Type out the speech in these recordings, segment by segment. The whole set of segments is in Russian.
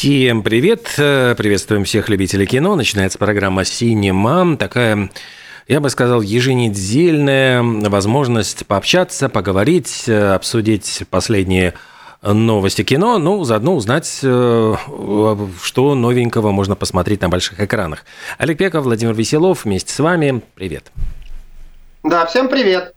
Всем привет! Э, Приветствуем всех любителей кино. Начинается программа «Синема». Такая, я бы сказал, еженедельная возможность пообщаться, поговорить, э, обсудить последние новости кино, ну, заодно узнать, э, что новенького можно посмотреть на больших экранах. Олег Пеков, Владимир Веселов вместе с вами. Привет. Да, всем привет.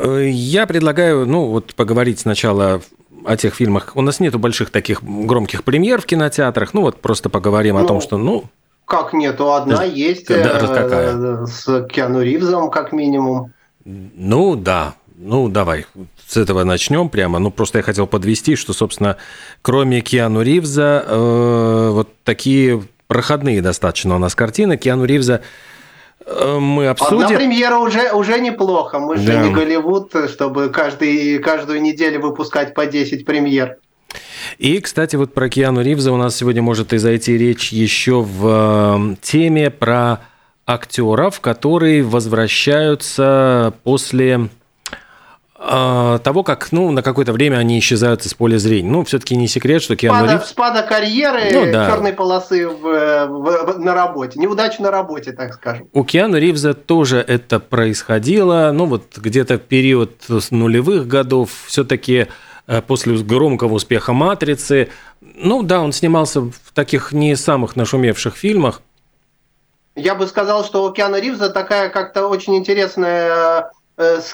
Я предлагаю, ну, вот поговорить сначала о тех фильмах. У нас нету больших таких громких премьер в кинотеатрах. Ну вот просто поговорим Ну, о том, что, ну, Как нету, одна есть Да, э, какая? с Киану Ривзом, как минимум. ну да, ну давай с этого начнем прямо. Ну просто я хотел подвести, что, собственно, кроме Киану Ривза, э, вот такие проходные достаточно у нас картины. Киану Ривза э, мы Одна обсудим. премьера уже, уже неплохо. Мы же Да. не Голливуд, чтобы каждый, каждую неделю выпускать по 10 премьер. И, кстати, вот про Киану Ривза у нас сегодня может и зайти речь еще в э, теме про актеров, которые возвращаются после того, как ну, на какое-то время они исчезают из поля зрения. Ну, все-таки не секрет, что Киану Спада, Ривз... спада карьеры, Ну да. черной полосы в- в- в- на работе. Неудача на работе, так скажем. У Киану Ривза тоже это происходило, ну вот где-то в период нулевых годов, все-таки после громкого успеха «Матрицы». Ну да, он снимался в таких не самых нашумевших фильмах. Я бы сказал, что у Киану Ривза такая как-то очень интересная э,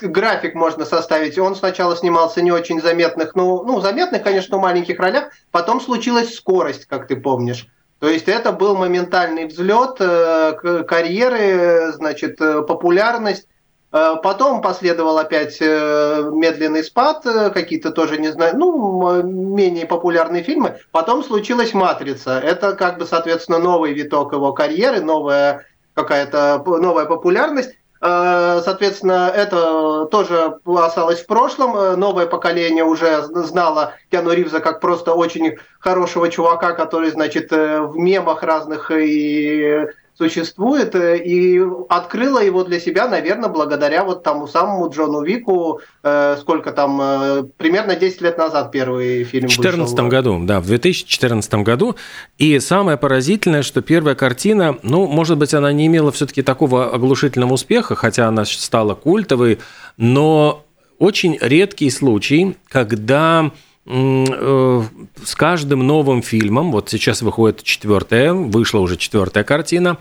график можно составить. Он сначала снимался не очень заметных, ну, ну, заметных, конечно, в маленьких ролях, потом случилась скорость, как ты помнишь. То есть это был моментальный взлет э, карьеры, э, значит, э, популярность. Э, Потом последовал опять э, медленный спад, э, какие-то тоже, не знаю, ну, менее популярные фильмы. Потом случилась «Матрица». Это как бы, соответственно, новый виток его карьеры, новая какая-то новая популярность. Э, Соответственно, это тоже осталось в прошлом. Э, Новое поколение уже знало Киану Ривза как просто очень хорошего чувака, который, значит, э, в мемах разных и существует, э, и открыла его для себя, наверное, благодаря вот тому самому Джону Вику, э, сколько там, э, примерно 10 лет назад первый фильм В 2014 вышел. году, да, в 2014 году. И самое поразительное, что первая картина, ну, может быть, она не имела все-таки такого оглушительного успеха, хотя она стала культовой, но очень редкий случай, когда с каждым новым фильмом, вот сейчас выходит четвертая, вышла уже четвертая картина,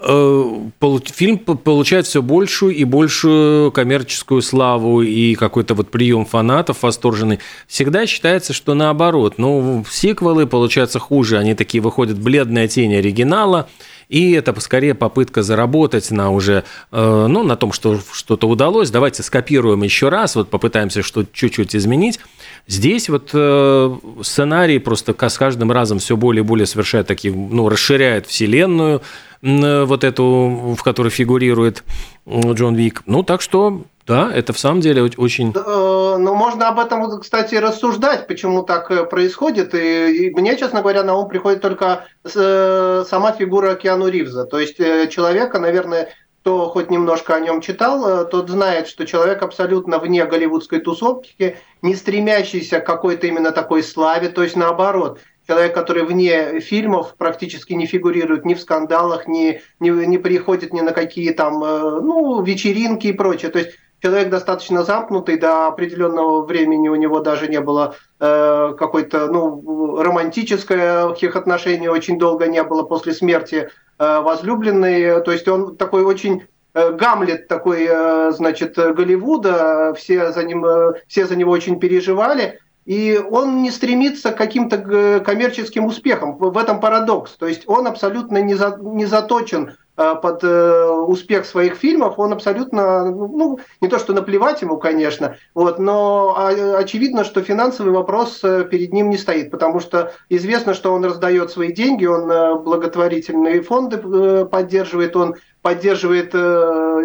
э, фильм получает все большую и большую коммерческую славу и какой-то вот прием фанатов восторженный. Всегда считается, что наоборот. Ну, сиквелы получаются хуже, они такие выходят бледная тень оригинала, и это скорее попытка заработать на уже, э, ну, на том, что что-то удалось. Давайте скопируем еще раз, вот попытаемся что-то чуть-чуть изменить. Здесь вот э, сценарий просто с каждым разом все более и более совершает такие, ну, расширяет вселенную, э, вот эту, в которой фигурирует Джон Вик. Ну, так что, да, это в самом деле оч- очень... Э, Ну, можно об этом, кстати, рассуждать, почему так э, происходит. И, и мне, честно говоря, на ум приходит только э, сама фигура Киану Ривза. То есть человека, наверное, кто хоть немножко о нем читал, тот знает, что человек абсолютно вне голливудской тусовки, не стремящийся к какой-то именно такой славе, то есть наоборот. Человек, который вне фильмов практически не фигурирует ни в скандалах, ни, ни, не приходит ни на какие там ну, вечеринки и прочее. То есть человек достаточно замкнутый, до определенного времени у него даже не было э, какой-то, ну, романтических отношений очень долго не было после смерти э, возлюбленной. То есть он такой очень э, Гамлет такой, э, значит, Голливуда, все за, ним, э, все за него очень переживали, и он не стремится к каким-то г- коммерческим успехам. В в этом парадокс. То есть он абсолютно не, за- не заточен э, под э, успех своих фильмов, он абсолютно, ну, не то что наплевать ему, конечно, вот, но а, очевидно, что финансовый вопрос перед ним не стоит, потому что известно, что он раздает свои деньги, он благотворительные фонды поддерживает, он поддерживает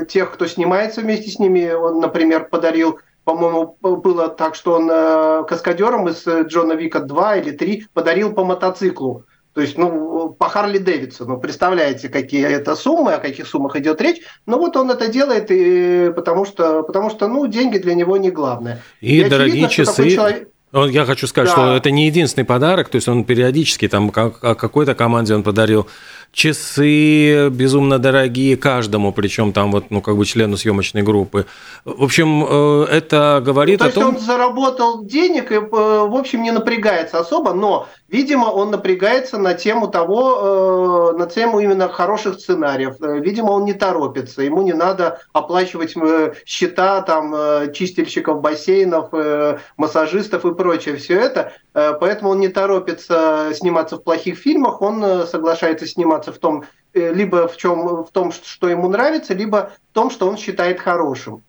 тех, кто снимается вместе с ними. Он, например, подарил по-моему, было так, что он э, каскадером из э, Джона Вика 2 или 3 подарил по мотоциклу. То есть, ну, по Харли Дэвидсону. Представляете, какие это суммы, о каких суммах идет речь. Но вот он это делает, и, потому, что, потому что, ну, деньги для него не главное. И, и дорогие часы. Человек... Я хочу сказать, да. что это не единственный подарок, то есть он периодически там какой-то команде он подарил часы безумно дорогие каждому, причем там вот, ну, как бы члену съемочной группы. В общем, э, это говорит ну, то о том... То есть он заработал денег и, э, в общем, не напрягается особо, но, видимо, он напрягается на тему того, э, на тему именно хороших сценариев. Видимо, он не торопится, ему не надо оплачивать счета там чистильщиков бассейнов, массажистов и прочее. Все это Э, поэтому он не торопится сниматься в плохих фильмах, он э, соглашается сниматься в том, э, либо в, чем, в том, что ему нравится, либо в том, что он считает хорошим.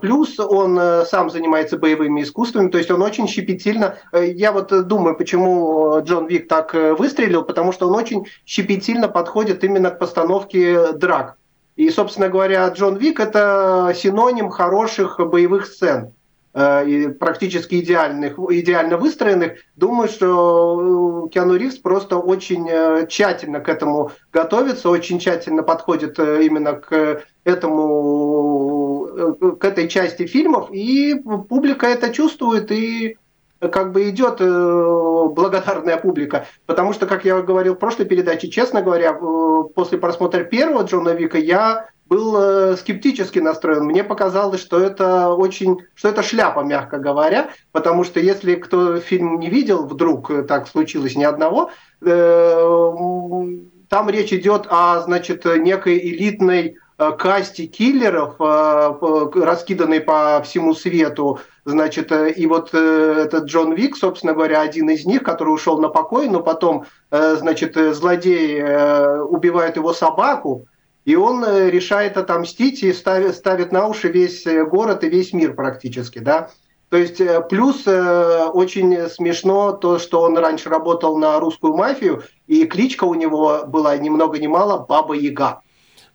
Плюс он сам занимается боевыми искусствами, то есть он очень щепетильно... Я вот думаю, почему Джон Вик так выстрелил, потому что он очень щепетильно подходит именно к постановке драк. И, собственно говоря, Джон Вик – это синоним хороших боевых сцен. Э, практически идеальных, идеально выстроенных, думаю, что э, Киану Ривз просто очень э, тщательно к этому готовится, очень тщательно подходит именно к этому, к этой части фильмов, и публика это чувствует, и как бы идет благодарная публика. Потому что, как я говорил в прошлой передаче, честно говоря, после просмотра первого Джона Вика я был э, скептически настроен. Мне показалось, что это очень, что это шляпа, мягко говоря, потому что если кто фильм не видел, вдруг э, так случилось ни одного, э, там речь идет о, значит, некой элитной касте киллеров, раскиданной по всему свету, значит, и вот этот Джон Вик, собственно говоря, один из них, который ушел на покой, но потом, значит, злодей убивает его собаку, и он э, решает отомстить и ставит, ставит на уши весь э, город и весь мир практически, да. То есть э, плюс очень смешно то, что он раньше работал на русскую мафию, и кличка у него была ни много ни мало Баба Яга.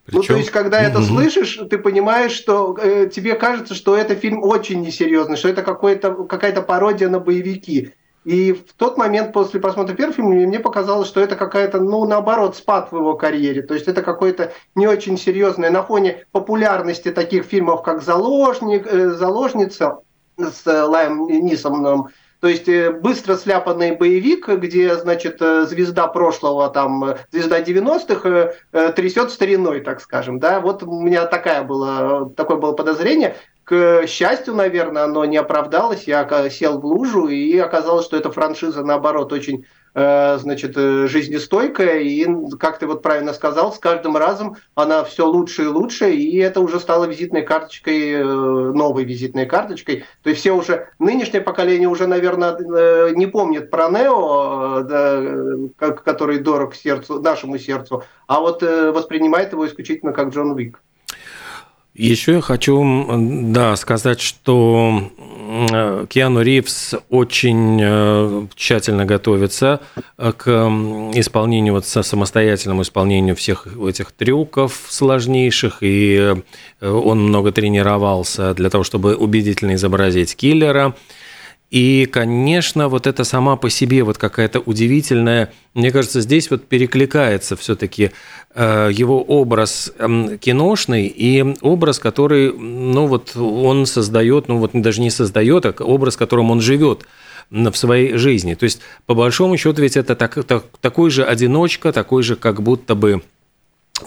Причем... Ну, то есть, когда это слышишь, ты понимаешь, что э, тебе кажется, что это фильм очень несерьезный, что это какая-то пародия на боевики. И в тот момент после просмотра первого фильма мне показалось, что это какая-то, ну, наоборот, спад в его карьере. То есть это какое-то не очень серьезное на фоне популярности таких фильмов, как «Заложник», э, «Заложница» с Лаем Нисоном, то есть э, быстро сляпанный боевик, где, значит, э, звезда прошлого, там, звезда 90-х трясет стариной, так скажем, да, вот у меня такая была, такое было подозрение, к счастью, наверное, оно не оправдалось. Я сел в лужу, и оказалось, что эта франшиза, наоборот, очень э, значит, э, жизнестойкая, и, как ты вот правильно сказал, с каждым разом она все лучше и лучше, и это уже стало визитной карточкой, э, новой визитной карточкой. То есть все уже, нынешнее поколение уже, наверное, не помнит про Нео, да, который дорог сердцу, нашему сердцу, а вот воспринимает его исключительно как Джон Уик. Еще я хочу да, сказать, что Киану Ривз очень э, тщательно готовится э, к исполнению, вот самостоятельному исполнению всех этих трюков сложнейших, и э, он много тренировался для того, чтобы убедительно изобразить киллера. И, конечно, вот это сама по себе вот какая-то удивительная, мне кажется, здесь вот перекликается все-таки э, его образ эм, киношный и образ, который, ну вот он создает, ну вот даже не создает, а образ, которым он живет в своей жизни. То есть, по большому счету, ведь это так, так, такой же одиночка, такой же как будто бы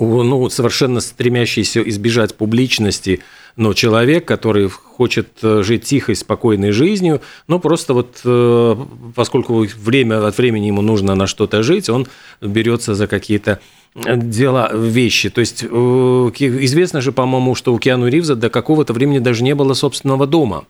ну, совершенно стремящийся избежать публичности, но человек, который хочет э, жить тихой, спокойной жизнью, но просто вот э, поскольку время от времени ему нужно на что-то жить, он берется за какие-то э, дела, вещи. То есть известно же, по-моему, что у Киану Ривза до какого-то времени даже не было собственного дома.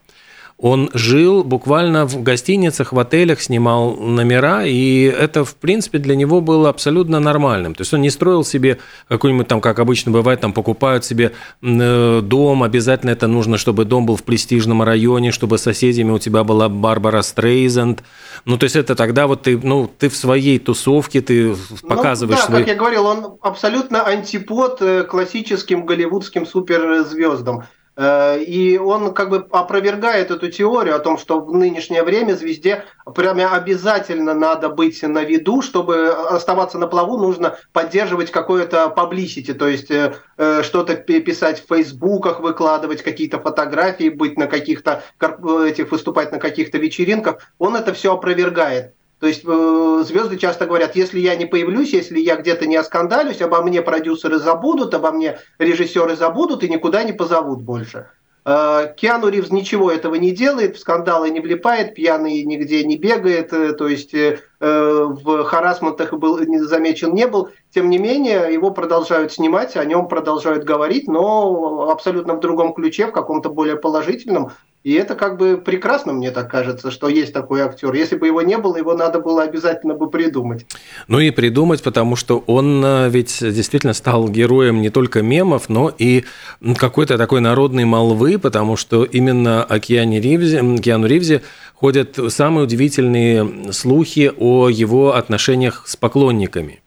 Он жил буквально в гостиницах, в отелях, снимал номера, и это, в принципе, для него было абсолютно нормальным. То есть он не строил себе какой-нибудь там, как обычно бывает, там покупают себе э, дом, обязательно это нужно, чтобы дом был в престижном районе, чтобы соседями у тебя была Барбара Стрейзенд. Ну, то есть это тогда вот ты, ну, ты в своей тусовке, ты показываешь... Ну, да, свои... как я говорил, он абсолютно антипод э, классическим голливудским суперзвездам. Э, и он как бы опровергает эту теорию о том, что в нынешнее время звезде прямо обязательно надо быть на виду, чтобы оставаться на плаву, нужно поддерживать какое-то publicity, то есть э, э, что-то писать в фейсбуках, выкладывать какие-то фотографии, быть на каких-то этих выступать на каких-то вечеринках. Он это все опровергает. То есть э, звезды часто говорят, если я не появлюсь, если я где-то не оскандалюсь, обо мне продюсеры забудут, обо мне режиссеры забудут и никуда не позовут больше. Э, Киану Ривз ничего этого не делает, в скандалы не влипает, пьяный нигде не бегает, э, то есть в харасментах был, замечен не был. Тем не менее, его продолжают снимать, о нем продолжают говорить, но абсолютно в другом ключе, в каком-то более положительном. И это как бы прекрасно, мне так кажется, что есть такой актер. Если бы его не было, его надо было обязательно бы придумать. Ну и придумать, потому что он э, ведь действительно стал героем не только мемов, но и какой-то такой народной молвы, потому что именно о Киане Ривзе, Киану Ривзе ходят самые удивительные слухи о его отношениях с поклонниками.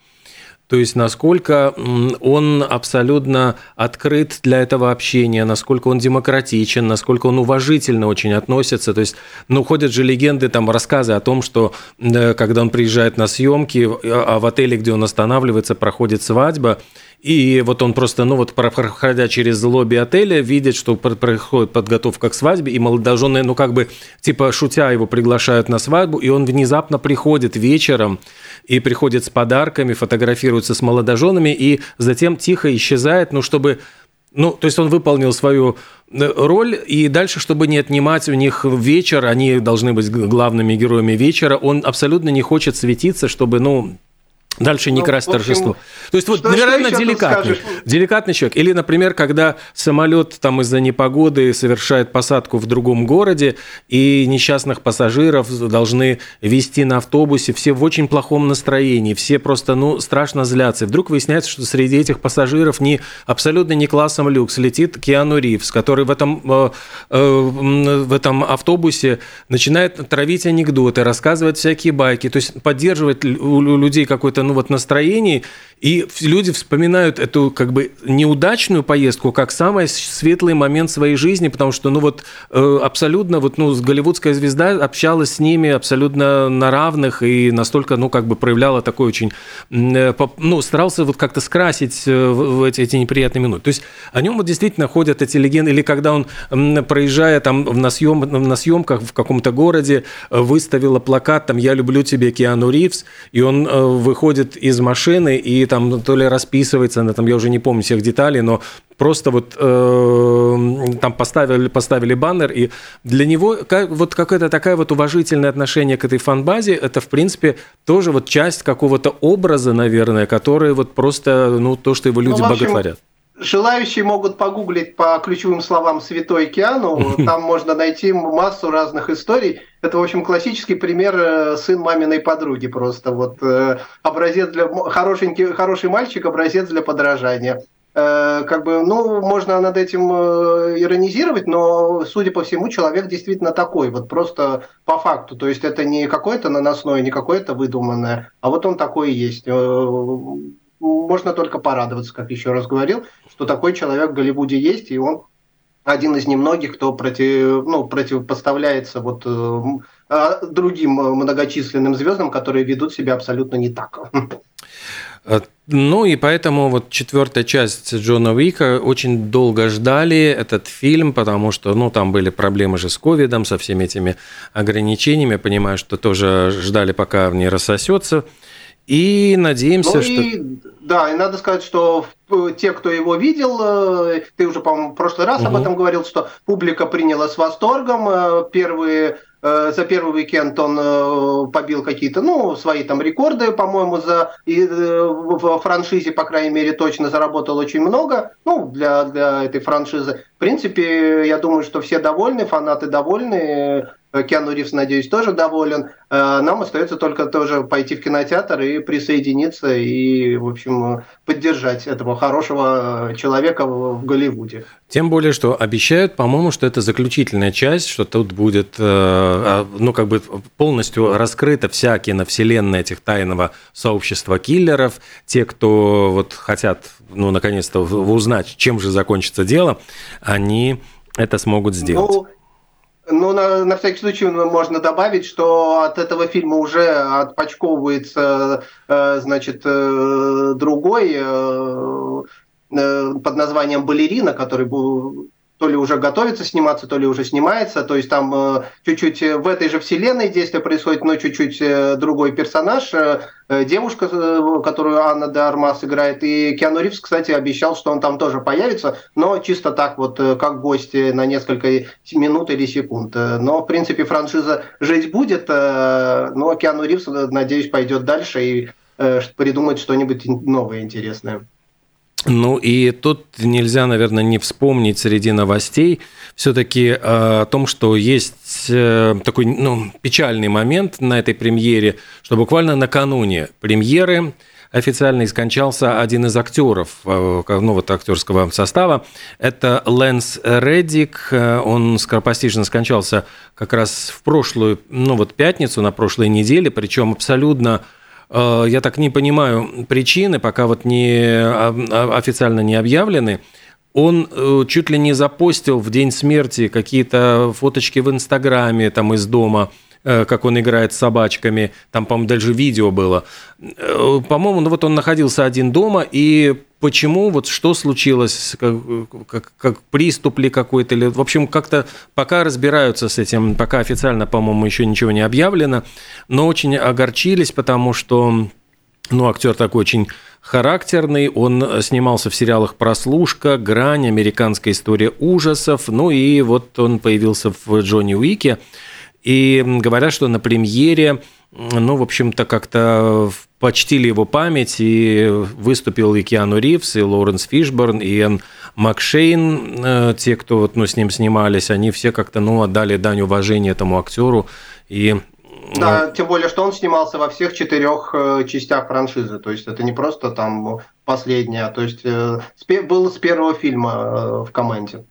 То есть насколько он абсолютно открыт для этого общения, насколько он демократичен, насколько он уважительно очень относится. То есть, ну, ходят же легенды, там, рассказы о том, что когда он приезжает на съемки, а в отеле, где он останавливается, проходит свадьба, и вот он просто, ну вот проходя через лобби отеля, видит, что происходит подготовка к свадьбе, и молодожены, ну как бы, типа шутя его приглашают на свадьбу, и он внезапно приходит вечером, и приходит с подарками, фотографируется с молодоженами, и затем тихо исчезает, ну чтобы ну, то есть он выполнил свою э, роль, и дальше, чтобы не отнимать у них вечер, они должны быть главными героями вечера, он абсолютно не хочет светиться, чтобы, ну, Дальше не ну, красть общем, торжество. То есть вот, что, невероятно что деликатный, деликатный человек. Или, например, когда самолет там из-за непогоды совершает посадку в другом городе, и несчастных пассажиров должны вести на автобусе, все в очень плохом настроении, все просто, ну, страшно злятся. И вдруг выясняется, что среди этих пассажиров не, абсолютно не классом люкс летит Киану Ривз, который в этом, э, э, в этом автобусе начинает травить анекдоты, рассказывать всякие байки, то есть поддерживать у людей какой-то ну вот настроении, и люди вспоминают эту как бы неудачную поездку как самый светлый момент своей жизни, потому что ну вот э, абсолютно вот ну голливудская звезда общалась с ними абсолютно на равных и настолько ну как бы проявляла такой очень э, ну старался вот как-то скрасить э, эти, эти неприятные минуты. То есть о нем вот действительно ходят эти легенды, или когда он проезжая там на съем на съемках в каком-то городе выставила плакат там «Я люблю тебя, Киану Ривз», и он выходит выходит из машины и там то ли расписывается, на там, я уже не помню всех деталей, но просто вот э, там поставили, поставили баннер, и для него как, вот какое-то такое вот уважительное отношение к этой фанбазе, это, в принципе, тоже вот часть какого-то образа, наверное, который вот просто, ну, то, что его люди ну, боготворят. Желающие могут погуглить по ключевым словам «Святой океану». Там можно найти массу разных историй. Это, в общем, классический пример э, сын маминой подруги просто. Вот э, образец для... Хорошенький, хороший мальчик, образец для подражания. Э, как бы, ну, можно над этим иронизировать, но, судя по всему, человек действительно такой, вот просто по факту. То есть это не какое-то наносное, не какое-то выдуманное, а вот он такой и есть можно только порадоваться, как еще раз говорил, что такой человек в Голливуде есть, и он один из немногих, кто против, ну, противопоставляется вот э, а, другим многочисленным звездам, которые ведут себя абсолютно не так. Э, ну и поэтому вот четвертая часть Джона Уика очень долго ждали этот фильм, потому что ну там были проблемы же с ковидом, со всеми этими ограничениями. Я понимаю, что тоже ждали, пока не рассосется. И надеемся, ну что... И, да, и надо сказать, что те, кто его видел, э, ты уже, по-моему, в прошлый раз угу. об этом говорил, что публика приняла с восторгом. Э, первые э, за первый уикенд он э, побил какие-то, ну, свои там рекорды, по-моему, за и, э, в франшизе, по крайней мере, точно заработал очень много, ну, для, для этой франшизы. В принципе, я думаю, что все довольны, фанаты довольны, Э, Киану Ривз, надеюсь, тоже доволен. Э, нам остается только тоже пойти в кинотеатр и присоединиться и, в общем, поддержать этого хорошего человека в Голливуде. Тем более, что обещают, по-моему, что это заключительная часть, что тут будет, э, а, ну, как бы полностью раскрыта вся киновселенная этих тайного сообщества киллеров. Те, кто вот хотят, ну, наконец-то узнать, чем же закончится дело, они это смогут сделать. Ну, ну, на, на всякий случай можно добавить, что от этого фильма уже отпочковывается, э, значит, э, другой э, под названием «Балерина», который был то ли уже готовится сниматься, то ли уже снимается. То есть там э, чуть-чуть в этой же вселенной действие происходит, но чуть-чуть э, другой персонаж. Э, девушка, которую Анна де Армас играет. И Киану Ривз, кстати, обещал, что он там тоже появится, но чисто так вот, как гость на несколько минут или секунд. Но, в принципе, франшиза жить будет, но Киану Ривз, надеюсь, пойдет дальше и придумает что-нибудь новое интересное. Ну и тут нельзя, наверное, не вспомнить среди новостей все-таки э, о том, что есть э, такой ну, печальный момент на этой премьере, что буквально накануне премьеры официально скончался один из актеров э, ну, актерского состава. Это Лэнс Реддик. Он скоропостижно скончался как раз в прошлую, ну вот пятницу, на прошлой неделе, причем абсолютно я так не понимаю причины, пока вот не а, а, официально не объявлены. Он э, чуть ли не запостил в день смерти какие-то фоточки в Инстаграме там из дома, э, как он играет с собачками. Там, по-моему, даже видео было. По-моему, ну вот он находился один дома и почему, вот что случилось, как, как, как приступ ли какой-то, или, в общем, как-то пока разбираются с этим, пока официально, по-моему, еще ничего не объявлено, но очень огорчились, потому что, ну, актер такой очень характерный, он снимался в сериалах «Прослушка», «Грань», «Американская история ужасов», ну и вот он появился в «Джонни Уике», и говорят, что на премьере ну, в общем-то, как-то почтили его память, и выступил и Киану Ривз, и Лоуренс Фишборн, и Энн Макшейн, э, те, кто вот, ну, с ним снимались, они все как-то ну, отдали дань уважения этому актеру. И да, тем более, что он снимался во всех четырех э, частях франшизы. То есть это не просто там последняя, а то есть э, был с первого фильма в команде.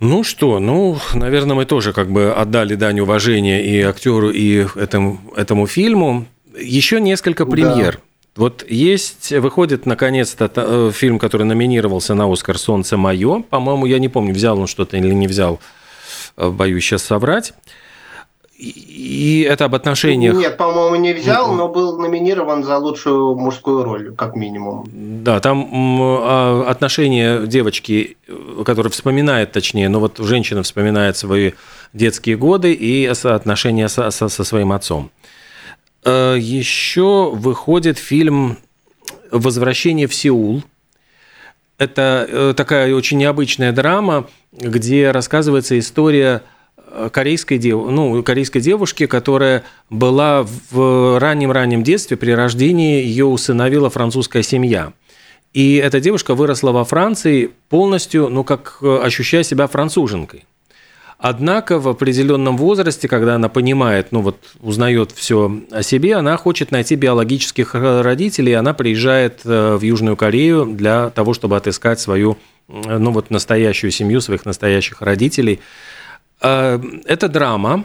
Ну что, ну, наверное, мы тоже как бы отдали дань уважения и актеру, и этому, этому фильму. Еще несколько премьер. Да. Вот есть, выходит наконец-то э, фильм, который номинировался на Оскар «Солнце мое». По-моему, я не помню, взял он что-то или не взял, э, боюсь сейчас соврать. И это об отношениях. Нет, по-моему, не взял, но был номинирован за лучшую мужскую роль, как минимум. Да, там а, отношения девочки, которая вспоминает, точнее, ну вот женщина вспоминает свои детские годы и отношения со, со, со своим отцом. Э, Еще выходит фильм «Возвращение в Сеул». Это э, такая очень необычная драма, где рассказывается история корейской, дев... ну, корейской девушки, которая была в раннем-раннем детстве, при рождении ее усыновила французская семья. И эта девушка выросла во Франции полностью, ну, как э, ощущая себя француженкой. Однако в определенном возрасте, когда она понимает, ну вот узнает все о себе, она хочет найти биологических родителей, и она приезжает э, в Южную Корею для того, чтобы отыскать свою, ну вот настоящую семью, своих настоящих родителей. Э, это драма,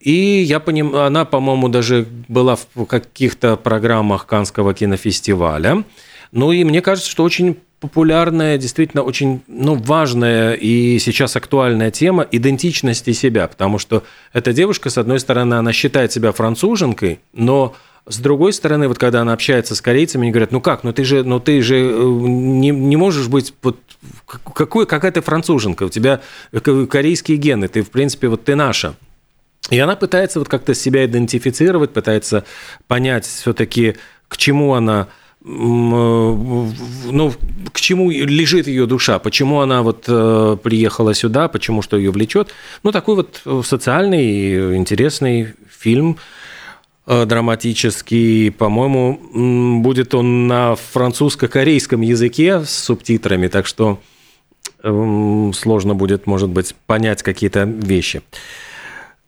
и я понимаю, она, по-моему, даже была в каких-то программах Канского кинофестиваля. Ну и мне кажется, что очень популярная, действительно очень ну, важная и сейчас актуальная тема идентичности себя, потому что эта девушка, с одной стороны, она считает себя француженкой, но с другой стороны, вот когда она общается с корейцами, они говорят, ну как, ну ты же, ну ты же э, не, не можешь быть вот какой, какая ты француженка, у тебя корейские гены, ты, в принципе, вот ты наша. И она пытается вот как-то себя идентифицировать, пытается понять все-таки, к чему она ну, к чему лежит ее душа, почему она вот приехала сюда, почему что ее влечет. Ну, такой вот социальный, интересный фильм драматический. По-моему, будет он на французско-корейском языке с субтитрами, так что сложно будет, может быть, понять какие-то вещи.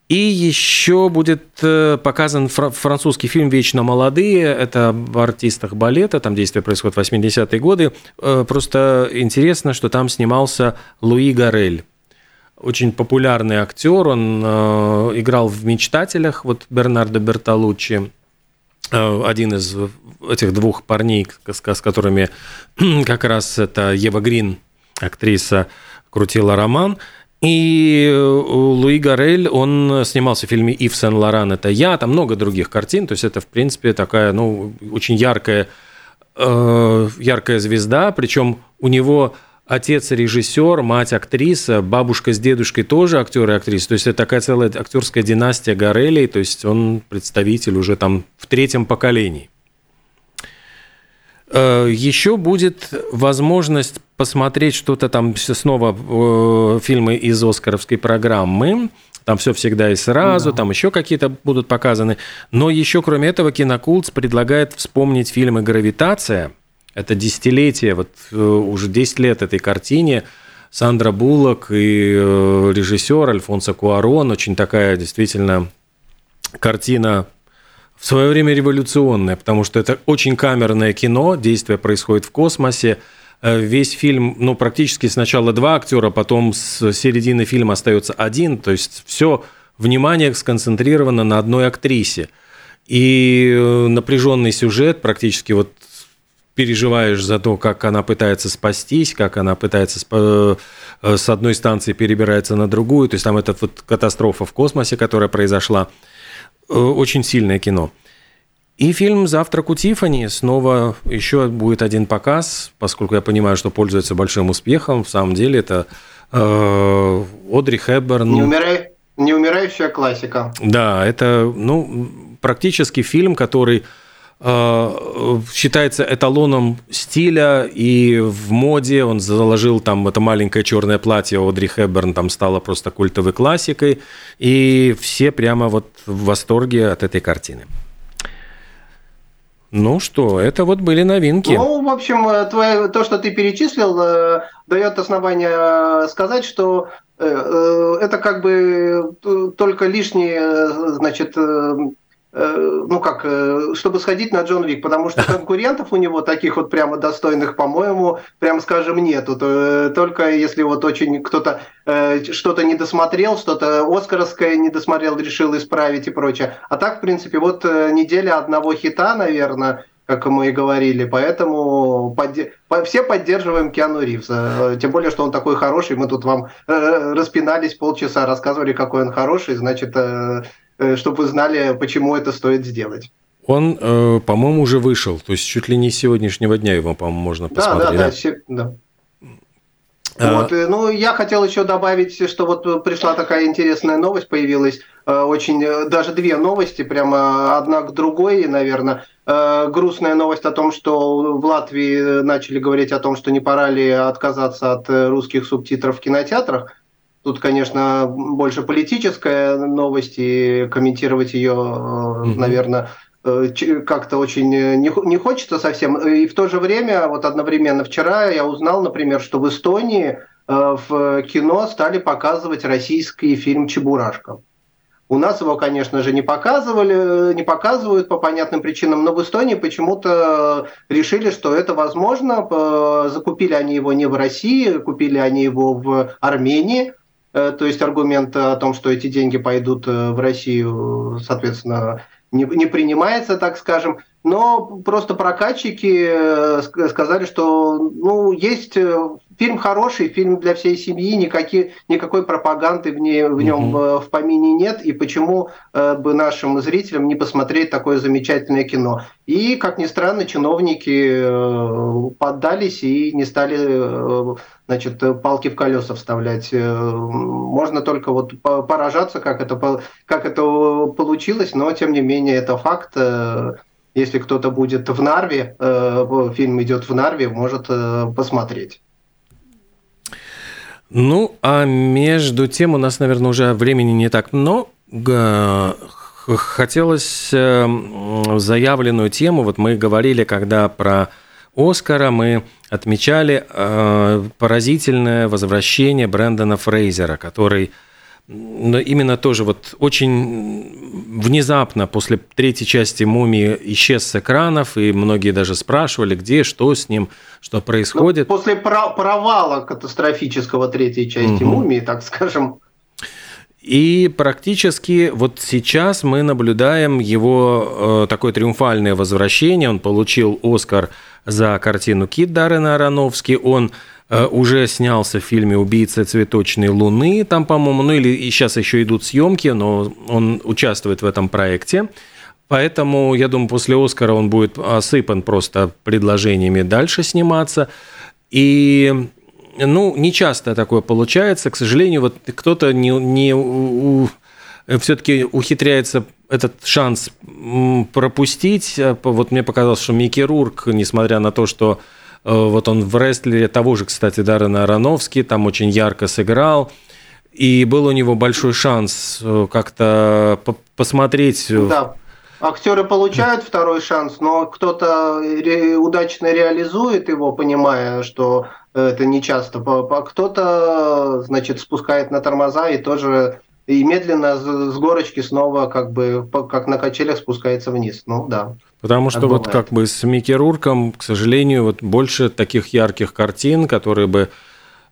И еще будет э, показан французский фильм «Вечно молодые». Это об артистах балета, там действие происходит в 80-е годы. Э, просто интересно, что там снимался Луи Гарель. Очень популярный актер, он э, играл в «Мечтателях», вот Бернардо Бертолуччи, один из этих двух парней, с которыми как раз это Ева Грин, актриса, крутила роман – и э, Луи Гарель, он снимался в фильме «Ив Сен-Лоран» – это я, там много других картин, то есть это, в принципе, такая, ну, очень яркая, э, яркая звезда, причем у него отец режиссер, мать актриса, бабушка с дедушкой тоже актеры и актрисы, то есть это такая целая актерская династия Гарелей, то есть он представитель уже там в третьем поколении. Э, Еще будет возможность посмотреть что-то там снова э, фильмы из Оскаровской программы. Там все всегда и сразу, да. там еще какие-то будут показаны. Но еще, кроме этого, Кинокултс предлагает вспомнить фильмы «Гравитация». Это десятилетие, вот э, уже 10 лет этой картине. Сандра Буллок и режиссер Альфонсо Куарон. Очень такая действительно картина в свое время революционное, потому что это очень камерное кино, действие происходит в космосе. Э, весь фильм, ну, практически сначала два актера, потом с середины фильма остается один, то есть все внимание сконцентрировано на одной актрисе. И э, напряженный сюжет, практически вот переживаешь за то, как она пытается спастись, как она пытается э, с одной станции перебирается на другую. То есть там эта вот катастрофа в космосе, которая произошла. Э, очень сильное кино. И фильм «Завтрак у Тиффани» снова еще будет один показ, поскольку я понимаю, что пользуется большим успехом. В самом деле это э, Одри Хепберн. Не, умирай, не умирающая классика. Да, это ну, практически фильм, который считается эталоном стиля и в моде. Он заложил там это маленькое черное платье Одри Хэбберн, там стало просто культовой классикой. И все прямо вот в восторге от этой картины. Ну что, это вот были новинки. Ну, в общем, э, твое, то, что ты перечислил, э, дает основание сказать, что это как бы только лишние, значит, Э, ну как, э, чтобы сходить на Джон Вик, потому что конкурентов у него таких вот прямо достойных, по-моему, прям скажем, нету. Э, только если вот очень кто-то что-то не досмотрел, что-то Оскаровское не досмотрел, решил исправить и прочее. А так, в принципе, вот неделя одного хита, наверное, как мы и говорили, поэтому подде... все поддерживаем Киану Ривза. Тем более, что он такой хороший. Мы тут вам распинались полчаса, рассказывали, какой он хороший. Значит, Э, чтобы вы знали, почему это стоит сделать. Он, э, по-моему, уже вышел, то есть чуть ли не с сегодняшнего дня его, по-моему, можно посмотреть. Да, да, да. да. А... Вот, э, ну, я хотел еще добавить, что вот пришла такая интересная новость, появилась очень, даже две новости, прямо одна к другой, наверное. Грустная новость о том, что в Латвии начали говорить о том, что не пора ли отказаться от русских субтитров в кинотеатрах. Тут, конечно, больше политическая новость, и комментировать ее, mm-hmm. наверное, э, как-то очень не, не хочется совсем. И в то же время, вот одновременно вчера я узнал, например, что в Эстонии э, в кино стали показывать российский фильм «Чебурашка». У нас его, конечно же, не показывали, не показывают по понятным причинам, но в Эстонии почему-то решили, что это возможно. Закупили они его не в России, купили они его в Армении, Э, то есть аргумент о том, что эти деньги пойдут э, в Россию, соответственно, не, не принимается, так скажем. Но просто прокатчики э, сказали, что ну, есть фильм хороший, фильм для всей семьи, никакие, никакой пропаганды в, не, в нем mm-hmm. в помине нет, и почему бы нашим зрителям не посмотреть такое замечательное кино. И, как ни странно, чиновники поддались и не стали значит, палки в колеса вставлять. Э, можно только вот поражаться, как это, как это получилось, но тем не менее это факт. Э, если кто-то будет в Нарве, э, фильм идет в Нарве, может э, посмотреть. Ну, а между тем у нас, наверное, уже времени не так много. Хотелось заявленную тему, вот мы говорили, когда про Оскара мы отмечали э, поразительное возвращение Брэндона Фрейзера, который именно тоже вот очень внезапно после третьей части «Мумии» исчез с экранов, и многие даже спрашивали, где, что с ним, что происходит. Ну, после провала катастрофического третьей части угу. «Мумии», так скажем. И практически вот сейчас мы наблюдаем его э, такое триумфальное возвращение. Он получил «Оскар» за картину «Кит» Даррена Аронофски. Он Э, уже снялся в фильме «Убийца цветочной луны», там, по-моему, ну или сейчас еще идут съемки, но он участвует в этом проекте. Поэтому, я думаю, после «Оскара» он будет осыпан просто предложениями дальше сниматься. И, ну, не часто такое получается. К сожалению, вот кто-то не, не все-таки ухитряется этот шанс пропустить. Вот мне показалось, что Микки Рурк, несмотря на то, что Э, вот он в рестлере того же, кстати, Даррена Ароновский там очень ярко сыграл. И был у него большой шанс э, как-то посмотреть. Э, да. Актеры получают второй шанс, но кто-то удачно реализует его, понимая, что это не часто. Кто-то, значит, спускает на тормоза и тоже и медленно с горочки снова как бы как на качелях спускается вниз. Ну да. Потому что вот как бы с Микки Рурком, к сожалению, вот больше таких ярких картин, которые бы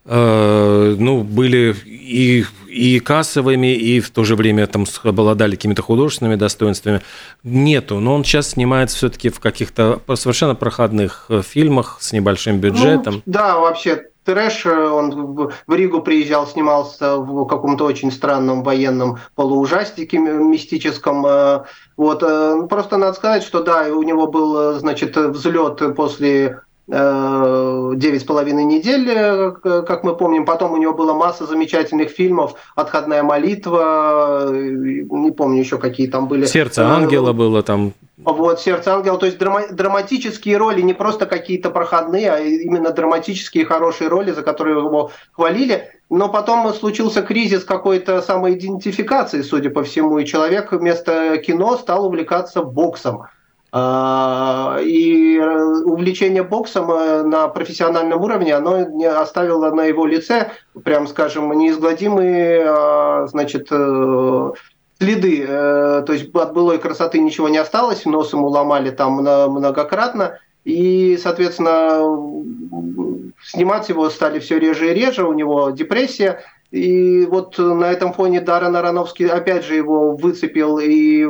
э, ну, были и, и кассовыми, и в то же время там обладали какими-то художественными достоинствами, нету. Но он сейчас снимается все-таки в каких-то совершенно проходных э, фильмах с небольшим бюджетом. Ну, да, вообще трэш. Э, он в Ригу приезжал, снимался в каком-то очень странном военном полуужастике мистическом. Э, вот. Э, просто надо сказать, что да, у него был, значит, взлет после девять с половиной недель, как мы помним. Потом у него была масса замечательных фильмов. «Отходная молитва», не помню еще какие там были. «Сердце ангела» было там. Вот, «Сердце ангела». То есть драма- драматические роли, не просто какие-то проходные, а именно драматические хорошие роли, за которые его хвалили. Но потом случился кризис какой-то самоидентификации, судя по всему, и человек вместо кино стал увлекаться боксом. А, и увлечение боксом э, на профессиональном уровне, оно оставило на его лице, прям скажем, неизгладимые а, значит, э, следы, э, то есть от былой красоты ничего не осталось, нос ему ломали там многократно, и, соответственно, снимать его стали все реже и реже, у него депрессия, и вот на этом фоне Даррен Ароновский опять же его выцепил и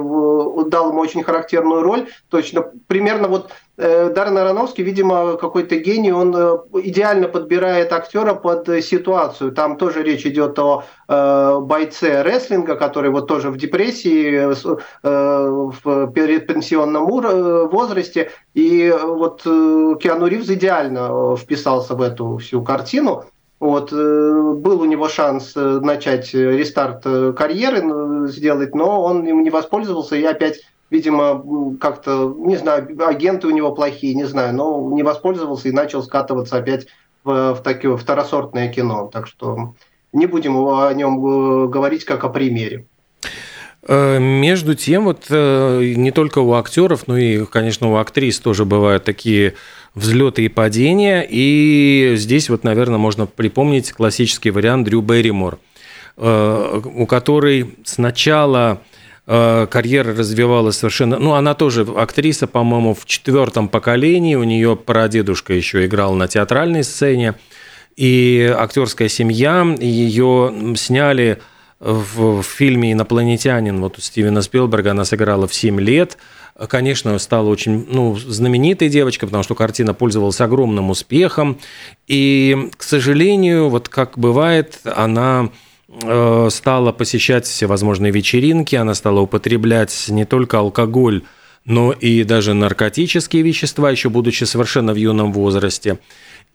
дал ему очень характерную роль. Точно, примерно вот э, Даррен Ароновский, видимо, какой-то гений, он э, идеально подбирает актера под ситуацию. Там тоже речь идет о э, бойце рестлинга, который вот тоже в депрессии, в предпенсионном возрасте. И вот Киану Ривз идеально вписался в эту всю картину. Вот, э, был у него шанс э, начать э, рестарт карьеры сделать, но он им не воспользовался и опять, видимо, как-то, не знаю, агенты у него плохие, не знаю, но не воспользовался и начал скатываться опять в, в такое второсортное кино. Так что не будем о нем говорить как о примере. Между тем, вот не только у актеров, но и, конечно, у актрис тоже бывают такие взлеты и падения. И здесь вот, наверное, можно припомнить классический вариант Дрю Берримор, э, у которой сначала э, карьера развивалась совершенно... Ну, она тоже актриса, по-моему, в четвертом поколении. У нее прадедушка еще играл на театральной сцене. И актерская семья, ее сняли в, в фильме «Инопланетянин». Вот у Стивена Спилберга она сыграла в 7 лет – конечно, стала очень ну, знаменитой девочкой, потому что картина пользовалась огромным успехом. И, к сожалению, вот как бывает, она э, стала посещать всевозможные вечеринки, она стала употреблять не только алкоголь, но и даже наркотические вещества, еще будучи совершенно в юном возрасте.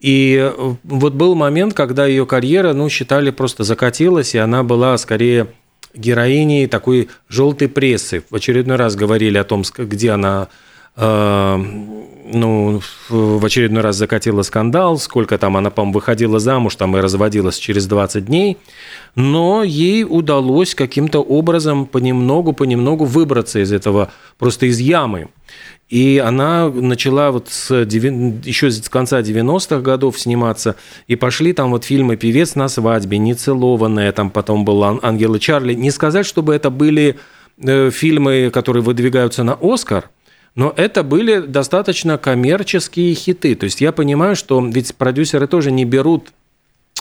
И э, вот был момент, когда ее карьера, ну, считали, просто закатилась, и она была скорее героиней такой желтой прессы. В очередной раз говорили о том, где она э, ну, в очередной раз закатила скандал, сколько там она, по-моему, выходила замуж там и разводилась через 20 дней, но ей удалось каким-то образом понемногу-понемногу выбраться из этого, просто из ямы. И она начала вот с, еще с конца 90-х годов сниматься, и пошли там вот фильмы «Певец на свадьбе», «Нецелованная», там потом был «Ангелы Чарли». Не сказать, чтобы это были э, фильмы, которые выдвигаются на «Оскар», но это были достаточно коммерческие хиты. То есть я понимаю, что ведь продюсеры тоже не берут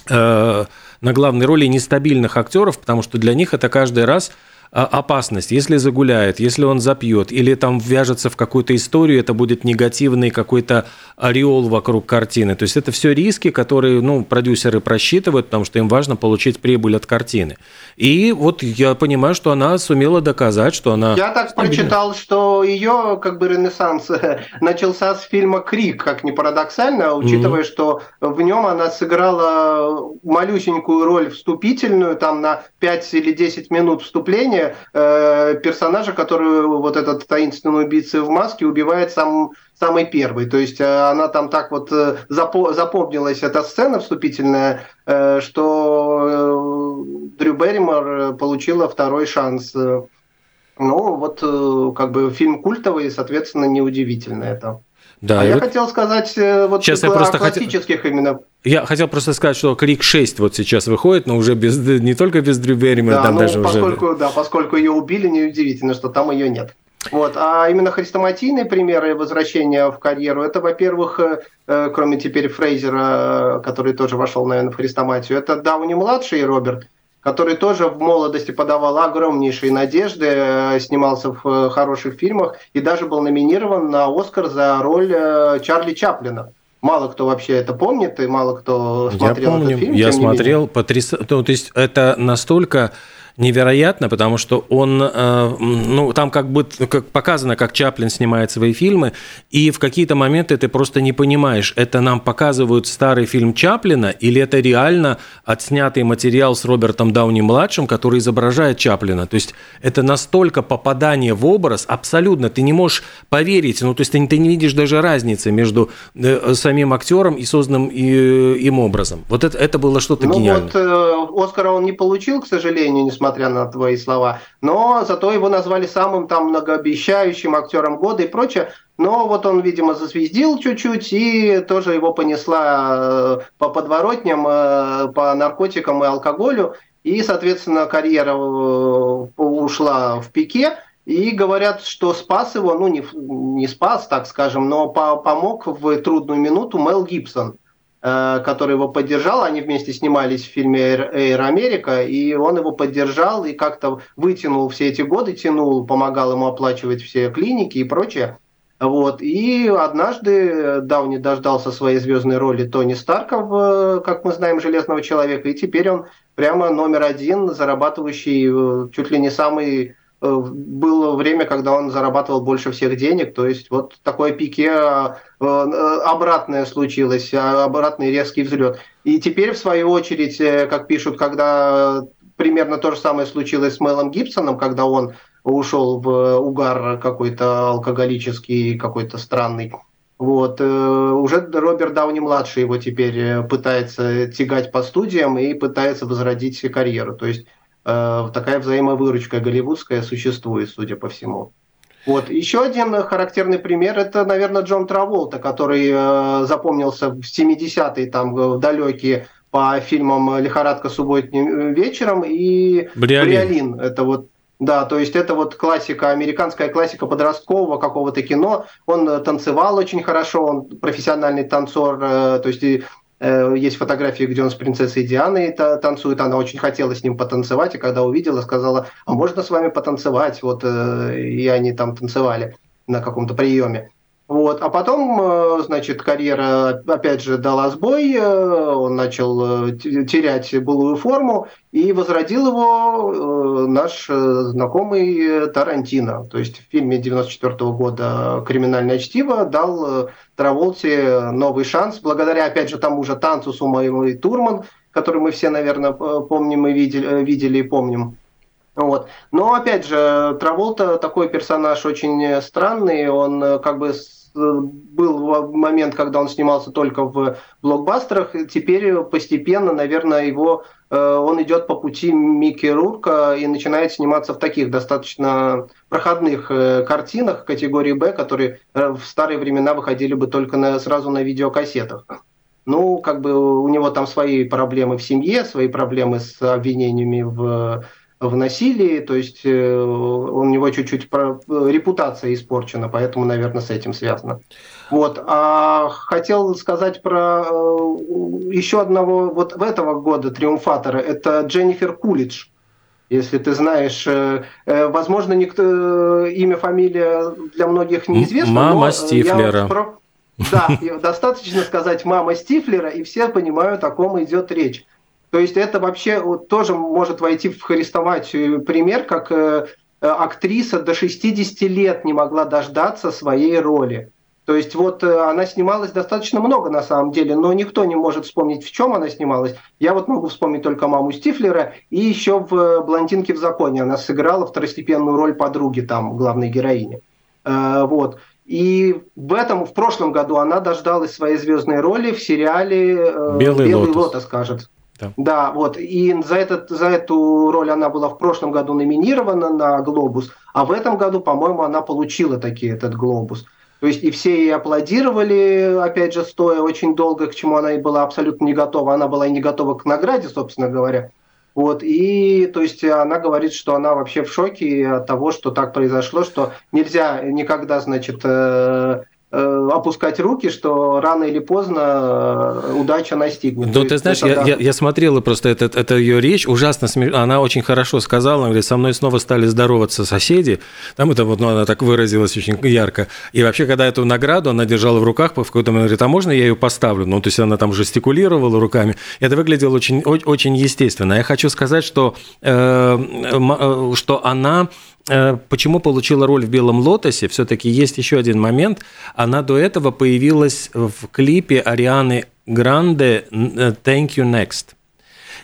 э, на главной роли нестабильных актеров, потому что для них это каждый раз опасность. Если загуляет, если он запьет, или там вяжется в какую-то историю, это будет негативный какой-то ореол вокруг картины. То есть это все риски, которые ну, продюсеры просчитывают, потому что им важно получить прибыль от картины. И вот я понимаю, что она сумела доказать, что она... Я так прочитал, что ее как бы ренессанс начался с фильма «Крик», как ни парадоксально, учитывая, mm-hmm. что в нем она сыграла малюсенькую роль вступительную, там на 5 или 10 минут вступления, э, персонажа, который вот этот таинственный убийца в маске убивает сам, самый первый. То есть э, она там так вот э, запо- запомнилась, эта сцена вступительная, э, что э, Дрю Берримор получила второй шанс. Ну, вот э, как бы фильм культовый, соответственно, неудивительно это. Да, а я вот... хотел сказать э, вот сейчас я просто классических хотел... именно. Я хотел просто сказать, что Крик 6 вот сейчас выходит, но уже без, не только без Дрю Берримера, да, там ну, даже поскольку, уже... Да, поскольку ее убили, неудивительно, что там ее нет. Вот. А именно хрестоматийные примеры возвращения в карьеру, это, во-первых, э, э, кроме теперь Фрейзера, который тоже вошел, наверное, в хрестоматию, это Дауни-младший Роберт, который тоже в молодости подавал огромнейшие надежды, э, снимался в э, хороших фильмах и даже был номинирован на Оскар за роль э, Чарли Чаплина. Мало кто вообще это помнит, и мало кто смотрел я помню, этот фильм. Я смотрел, потрясающе. Ну, то есть это настолько невероятно, потому что он, э, ну, там как бы как показано, как Чаплин снимает свои фильмы, и в какие-то моменты ты просто не понимаешь, это нам показывают старый фильм Чаплина или это реально отснятый материал с Робертом Дауни-младшим, который изображает Чаплина. То есть это настолько попадание в образ, абсолютно, ты не можешь поверить, ну, то есть ты, ты не видишь даже разницы между э, самим актером и созданным э, им образом. Вот это, это было что-то ну, гениальное. Вот Оскара он не получил, к сожалению, несмотря несмотря на твои слова. Но зато его назвали самым там многообещающим актером года и прочее. Но вот он, видимо, зазвездил чуть-чуть, и тоже его понесла э, по подворотням, э, по наркотикам и алкоголю. И, соответственно, карьера э, ушла в пике. И говорят, что спас его, ну не, не спас, так скажем, но по помог в трудную минуту Мел Гибсон. Э, который его поддержал. Они вместе снимались в фильме «Эйр Америка», и он его поддержал и как-то вытянул все эти годы, тянул, помогал ему оплачивать все клиники и прочее. Вот. И однажды Дауни дождался своей звездной роли Тони Старка, в, как мы знаем, «Железного человека», и теперь он прямо номер один, зарабатывающий э, чуть ли не самый Э, было время, когда он зарабатывал больше всех денег, то есть вот такое пике э, э, обратное случилось, обратный резкий взлет. И теперь, в свою очередь, как пишут, когда примерно то же самое случилось с Мелом Гибсоном, когда он ушел в угар какой-то алкоголический, какой-то странный, вот. Уже Роберт Дауни-младший его теперь пытается тягать по студиям и пытается возродить карьеру. То есть Э, такая взаимовыручка голливудская существует, судя по всему. Вот. Еще один характерный пример – это, наверное, Джон Траволта, который э, запомнился в 70-е, там, в далекие по фильмам «Лихорадка субботним вечером» и «Бриолин». «Бриолин». Это вот да, то есть это вот классика, американская классика подросткового какого-то кино. Он танцевал очень хорошо, он профессиональный танцор, э, то есть Э, есть фотографии, где он с принцессой Дианой танцует. Она очень хотела с ним потанцевать, и когда увидела, сказала, а можно с вами потанцевать? Вот, э, и они там танцевали на каком-то приеме. Вот. А потом, э, значит, карьера опять же дала сбой, э, он начал э, терять былую форму, и возродил его наш знакомый Тарантино. То есть в фильме 94 года «Криминальное чтиво» дал Траволте новый шанс, благодаря, опять же, тому же танцу с Умой Турман, который мы все, наверное, помним и видели, видели и помним. Вот. Но опять же, Траволта такой персонаж очень странный, он как бы был момент, когда он снимался только в блокбастерах, теперь постепенно, наверное, его э, он идет по пути Микки Рурка и начинает сниматься в таких достаточно проходных э, картинах категории Б, которые в старые времена выходили бы только на, сразу на видеокассетах. Ну, как бы у него там свои проблемы в семье, свои проблемы с обвинениями в в насилии, то есть э, у него чуть-чуть репутация испорчена, поэтому, наверное, с этим связано. Вот. А хотел сказать про э, еще одного вот в этого года триумфатора. Это Дженнифер Кулидж. Если ты знаешь, э, возможно, никто, имя, фамилия для многих неизвестно. Мама но Стифлера. Я да, достаточно сказать мама Стифлера, и все понимают, о ком идет речь. То есть это вообще вот, тоже может войти в христовать пример, как э, актриса до 60 лет не могла дождаться своей роли. То есть вот э, она снималась достаточно много на самом деле, но никто не может вспомнить, в чем она снималась. Я вот могу вспомнить только маму Стифлера и еще в «Блондинке в законе» она сыграла второстепенную роль подруги там, главной героини. Э, вот. И в этом, в прошлом году она дождалась своей звездной роли в сериале «Белый, Белый лотос. лотос», кажется. Да. вот. И за, этот, за эту роль она была в прошлом году номинирована на «Глобус», а в этом году, по-моему, она получила таки этот «Глобус». То есть и все ей аплодировали, опять же, стоя очень долго, к чему она и была абсолютно не готова. Она была и не готова к награде, собственно говоря. Вот, и то есть она говорит, что она вообще в шоке от того, что так произошло, что нельзя никогда, значит, Э, опускать руки, что рано или поздно э, удача настигнет. Ну, ты знаешь, я, да. я, я смотрела просто это, это ее речь, ужасно смешно. Она очень хорошо сказала, она говорит, со мной снова стали здороваться соседи. Там это вот, ну, она так выразилась очень ярко. И вообще, когда эту награду она держала в руках, в какой-то момент говорит, а можно я ее поставлю? Ну, то есть она там жестикулировала руками. Это выглядело очень, очень естественно. Я хочу сказать, что, э, э что она Э, почему получила роль в «Белом лотосе», все-таки есть еще один момент. Она до этого появилась в клипе Арианы Гранде «Thank you next».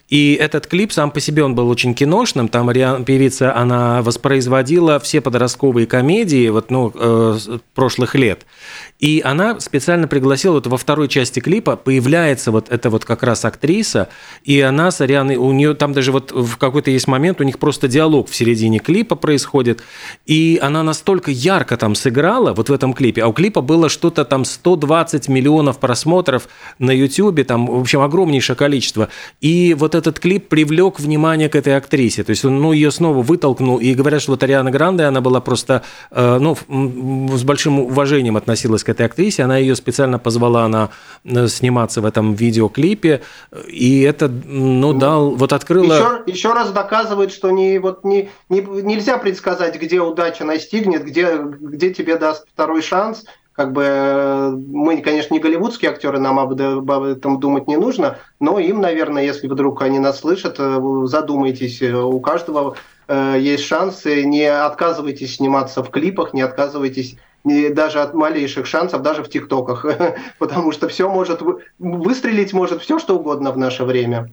И этот клип сам по себе он был очень киношным. Там певица, она воспроизводила все подростковые комедии вот, ну, э, прошлых лет. И она специально пригласила, вот во второй части клипа появляется вот эта вот как раз актриса, и она с Арианой, у нее там даже вот в какой-то есть момент, у них просто диалог в середине клипа происходит, и она настолько ярко там сыграла, вот в этом клипе, а у клипа было что-то там 120 миллионов просмотров на YouTube, там, в общем, огромнейшее количество. И вот этот клип привлек внимание к этой актрисе, то есть он, ну, ее снова вытолкнул, и говорят, что вот Ариана Гранде, она была просто, э, ну, с большим уважением относилась к этой актрисе, она ее специально позвала на э, сниматься в этом видеоклипе, и это, ну, дал, вот открыло... Еще, еще раз доказывает, что не, вот не, не, нельзя предсказать, где удача настигнет, где, где тебе даст второй шанс, как бы э, мы, конечно, не голливудские актеры, нам об, об этом думать не нужно, но им, наверное, если вдруг они нас слышат, э, задумайтесь, у каждого есть шансы, не отказывайтесь сниматься в клипах, не отказывайтесь даже от малейших шансов, даже в ТикТоках, потому что все может выстрелить может все что угодно в наше время.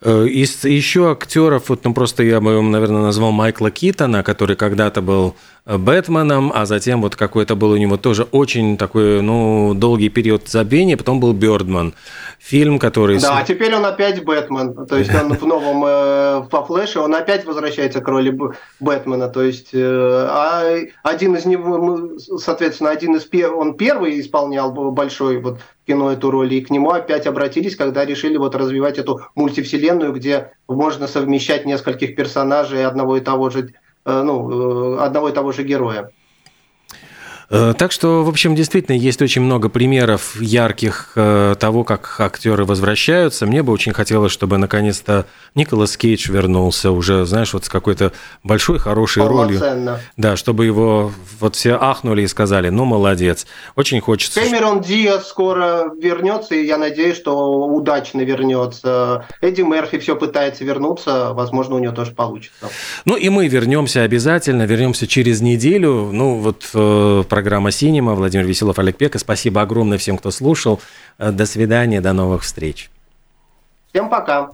Э, из еще актеров, вот, ну просто я бы наверное, назвал Майкла Китона, который когда-то был Бэтменом, а затем вот какой-то был у него тоже очень такой, ну, долгий период забвения, потом был Бёрдман. Фильм, который... Да, а теперь он опять Бэтмен, то есть он в новом, э, по Флэше, он опять возвращается к роли Бэтмена, то есть а один из него, соответственно, один из он первый исполнял большой вот кино эту роль, и к нему опять обратились, когда решили вот развивать эту мультивселенную, где можно совмещать нескольких персонажей одного и того же, э, ну, э, одного и того же героя. Э, так что, в общем, действительно есть очень много примеров ярких э, того, как актеры возвращаются. Мне бы очень хотелось, чтобы наконец-то Николас Кейдж вернулся уже, знаешь, вот с какой-то большой, хорошей ролью. Да, чтобы его вот все ахнули и сказали, ну, молодец. Очень хочется. Кэмерон Диас скоро вернется, и я надеюсь, что удачно вернется. Эдди Мерфи все пытается вернуться, возможно, у него тоже получится. Ну, и мы вернемся обязательно, вернемся через неделю. Ну, вот э, программа «Синема». Владимир Веселов, Олег Пека. Спасибо огромное всем, кто слушал. Э, до свидания, до новых встреч. Всем пока.